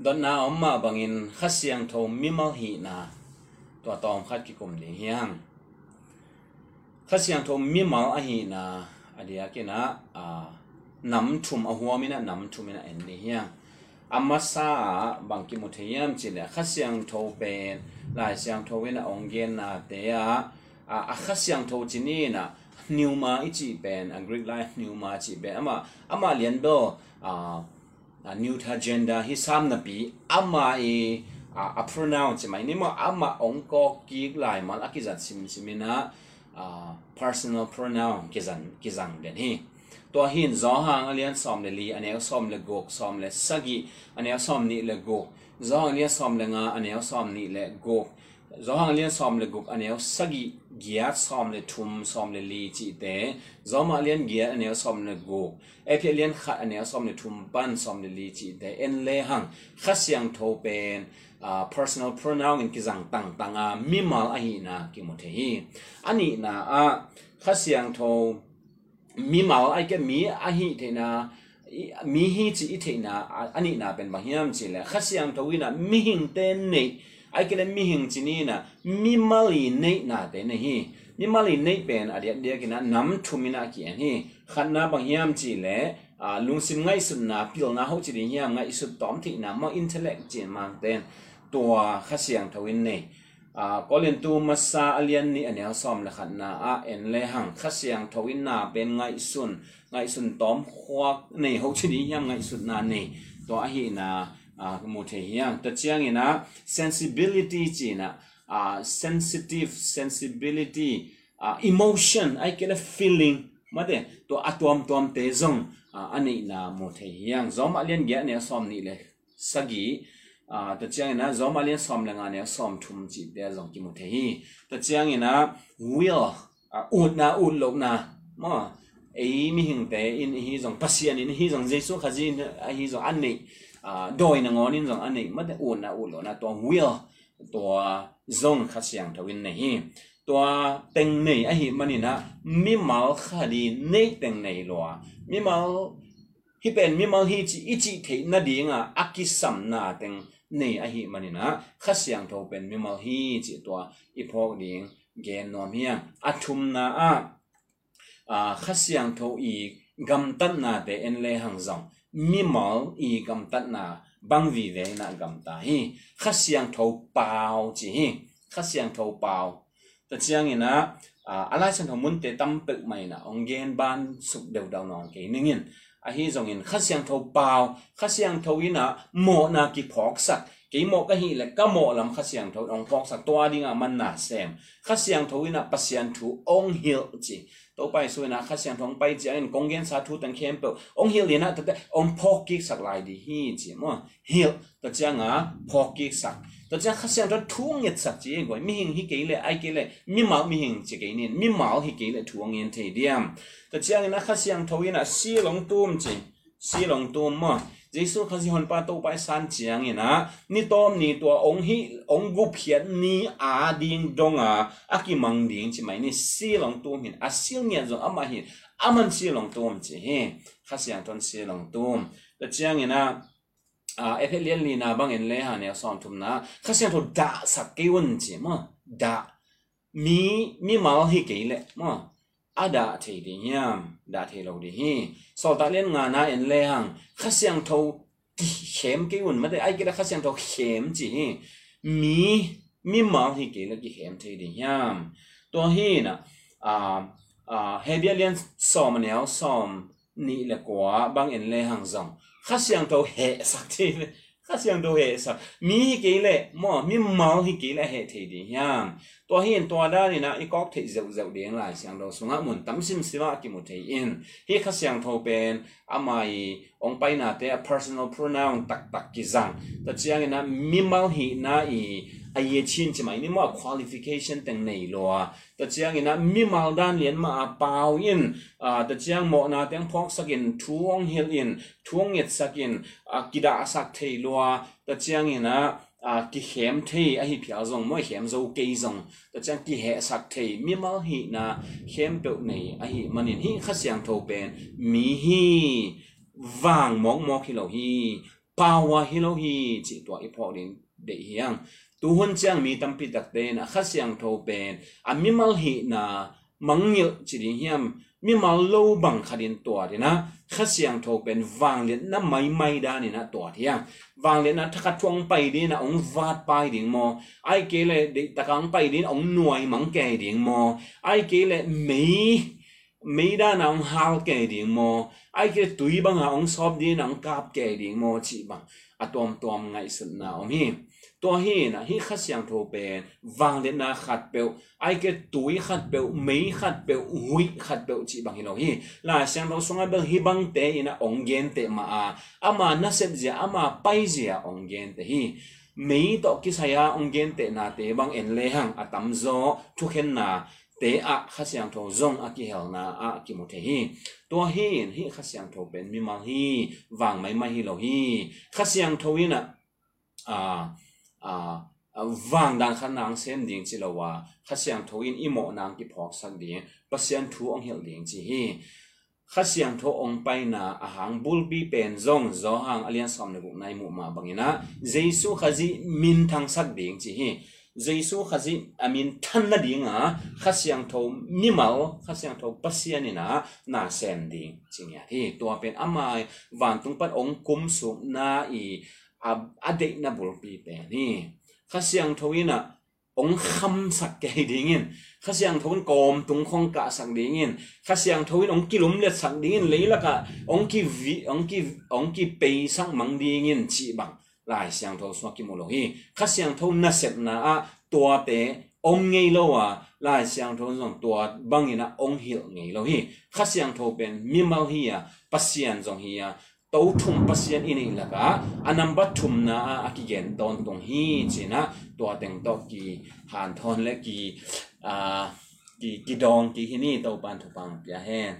don na omma bangin khasiang tho mimal hi na to tom khat ki kum ni hiang. Khasiang tho mimal a hi na adia ke na, a, nam thum a huwa mina nam thum mina en ni hiang. Amma sa bangki muthiyam chile khasiang tho pen la siang tho wena ongen na te a a khasiang tho chini na pneuma ichi pen, a greek life pneuma chi pen. Ama ama lian do, a neuter gender hi sam na bi ama e a pronoun mai ni mo ama ong ko ki lai mal akizat sim simina personal pronoun kizan kizang den hi to hin zo hang alian som le li ane som le gok som le sagi ane som ni le gok zo alian som le nga ane som ni le gok ซอมเลสกีอันนี้ซอมนี่เลกกจอหางเลียนซอมเลงาอันนี้ซอมนี่เลกกจอหางเลียนซอมเลกกอันนี้สกีเกียร์ซอมเลทุมซอมเลลีจีเตจอมาเลียนเกียร์อันนี้ซอมเลกกเอพีเลียนขัดอันนี้ซอมเลทุมปันซอมเลลีจีเตเอ็นเลหังขัดเสียงโทเป็น personal pronoun in kizang tang tanga mimal ahi na kimutehi ani na a khasiang tho mi mal ai ke mi a hi the na mi hi chi i the na ani na pen ba hiam chi le khasiang to wina mi hing ten nei ai ke le mi hing chi ni na, mi mali nei na te ne hi. Mi mali nei pen a dia dia ke na nam thu mi na ki an hi. Khan na ba hiam chi le, a, lung sim ngai sun na, pil na ho chi ri hiam ngai su tom thi na mo intellect chi mang ten tua khasiang to win nei. À có liên tu masa alien ni anh em xóm là khăn na à en lê hằng khát xiang thâu in na bên ngay sun. Ngay sun tóm khoa này hậu chỉ đi nhang ngay sun na này to hi na à một thể hiang tất chiang na sensibility chỉ na à sensitive, sensibility à emotion ai cái là feeling. mà thế to atom tom tế zong à anh ấy na một thể hiang mà liên ghé này xóm này là sagi à tất chiang na zo mà liên xóm lenga ne xóm thum chi để zong cái mu thể hi tất chiang na will. à ut na ut lộc na ma ei mi hing te in hi zong pasian in hi zong jesu khaji a hi zong an nei à doi na ngon in zong an nei ma de ut na ut lo na to will to zong kha siang thawin nei hi to teng nei a hi mani na mi mal khadi nei teng nei lo mi mal hi pen mi mal hi chi ichi the na dinga akisam na teng nei a hi manina khasiang tho pen mi mal hi chi to i phok ding gen nom hiang athum na a à khách sạn thâu y gam tân na để en lê hàng dòng mi mỏ y gam tân na bang vì về na gam ta hi. Khách sạn thâu bào chỉ hi. Khách sạn thâu bào, ta chiang ina à ala chan tho muốn tế tâm pe mày na ông gen ban suk đầu dau non ke ningin à hi zong in sạn tho pao khách sạn ina y na kí phọc sạch cái mô cái hi là cái mô làm khách sạn thôi ông phong sắc toa đi ngà mình nà xem khách sạn thôi, thấu ina pasian thu ông hiểu chỉ tôi bay suy na khách sạn thấu bay chỉ anh công gen sát thu tăng khem bự ông hiểu liền á tất ông phong kí sắc lại đi hi chứ, mà hiểu tất cả ngà phong kí sắc tất cả khách sạn thấu thu nghiệt sắc chỉ gọi mi hình hi cái lệ ai cái lệ mi mạo mi hình chỉ cái nên mi mạo hi cái lệ thu nghiệt thì điểm tất cả ngà khách sạn thôi, ina si long tuom chỉ si long tuom mà Giêsu khá gì hồn pa tô bài san chiang ina. Ni tom ni tua ong hi, ong gu phiat ni a ding dong a. Aki mang ding chi mai ni si long tum hin. A sil ngian zong ama hin. Aman si long tum chi he khá siang ton si long tum. Ta chiang ina, a efe lien ni na bang en le ha ne som tum na. Khá siang to da sa ke won chi ma da. Mi mi mal hi ke le ma ada thei di nyam da thei lo di hi so ta len nga na en le hang kha siang tho khem ke un ma de ai ke da kha siang tho khem chi hi? Mi mi ma hi ke la ki khem thei di nyam to hi na a a he bia len som ne som ni le kwa bang en le hang zong kha siang tho he sak thei khá xiang đồ hệ sa mi cái lệ mò mi máu hi cái lệ hệ thì đi nhang tua hiện tua đa ni na i kok dậu dậu đến lại xiang đồ xuống á muốn tắm sim siwa ki một thấy in hi khá xiang thô pen amai ông bay na te personal pronoun tak tak ki zang ta chiang na mi máu hi na i a ye chin chi mai ni mo qualification teng nei lo ta chiang ina mi mal dan lien ma a pau in. A, ta chiang mo na teng phok sakin thuong hil in, thuong yet sakin a kida sak thei lo ta chiang ina, a, ki hem thei, a hi phia zong mo, hem zo ke zong. Ta chiang ki he sak thei mi mal hi na hem pe nei, a hi manin hi kha siang tho pen. Mi hi, vang mong mo hi lo hi power hi lo hi chi to i pho din de hiang tu hun chang mi tam pi tak te na kha siang tho pen. A mi mal hi na mangil chi ri hiam. Mi mal lo bang khadin to ri na. Kha siang tho pen, wang le na mai mai da ni na to hiang wang le na thakha thuang pai đi na ong vat pai ding mo. Ai ke le de takang pai din ong nuai mang ke ding mo. Ai ke le mei mấy đa nang hao kê ding mo. Ai ke tui bang ha ong sop di nang kap kê ding mo chi bang. Atom tom ngai sun na om hi. ตัวหินอ่ะหินขัดเสียงโทเป็นวางเดินนะขัดเปลวไอ้เกตุยขัดเปลวไม่ขัดเปลวหุยขัดเปลวจีบางหินหิลาเสียงเราสงเบลฮิบังเตอินะองเกนเตมาอาอามานาเซบเจียอามาไปเจียองเกนเตฮีมีต่อกิสายาองเกนเตนาเตบังเอ็นเลหังอาตัมโซทุกเห็นนาเตอะขัดเสียงโทซงอากิเฮลนาอากิมุเทฮีตัวหินหิขัดเสียงโทเป็นมีมังฮีวางไม่ไม่ฮิโลฮีขัดเสียงโทวินะอ่า to hi na hi khas yang tho pen wang le na khat pe ai ke tui khat pe mấy khat pe hui khat pe chi bang hi lo hi la sang lo songa bang hi bang te ina ong gen te ma a ama na sep ja ama pai ja ong gen te hi mấy to ki saya ong gen te na te bang en le hang atam zo thu khen na te a khasiang tho zong a ki hel na a ki mo the hi to hi hi khasiang tho ben mi mal hi wang mai mai hi lo hi khasiang tho in a a a wang dan khan nang sem ding chi lo wa khasiang tho in imo nang ki phok sak ding pasian thu ong hel ding chi hi khasiang tho ong pai na a hang bul bi pen zong zo hang alian som ne bu nai mu ma bangina jesu khazi min thang sak ding chi hi Giêsu khazi amin than na dinga khasiang tho mimal khasiang tho pasian ina na sen ding chingya hi to pen amai van tung pat ong kum su a a de na bul pi pe ni khasiang tho ina ong kham sak ke dingin khasiang thawin kom tung khong ka sak dingin khasiang thoin ong kilum le sak dingin leila ka ong ki vi ong ki ong ki pe sang mang dingin chi bang lai siang tho swa ki mo lo hi. Kha siang tho na sep na a tua te ong ngei lo wa lai sang tho zong tua bang ina ong hil ngei lo hi. Kha sang tho pen mi mal hi ya pasian zong hi ya to thum pasian ini la ka anam ba thum na a ki gen don tong hi china tua teng to ki han thon le ki a ki ki dong ki hi ni to pan thu pang pya hen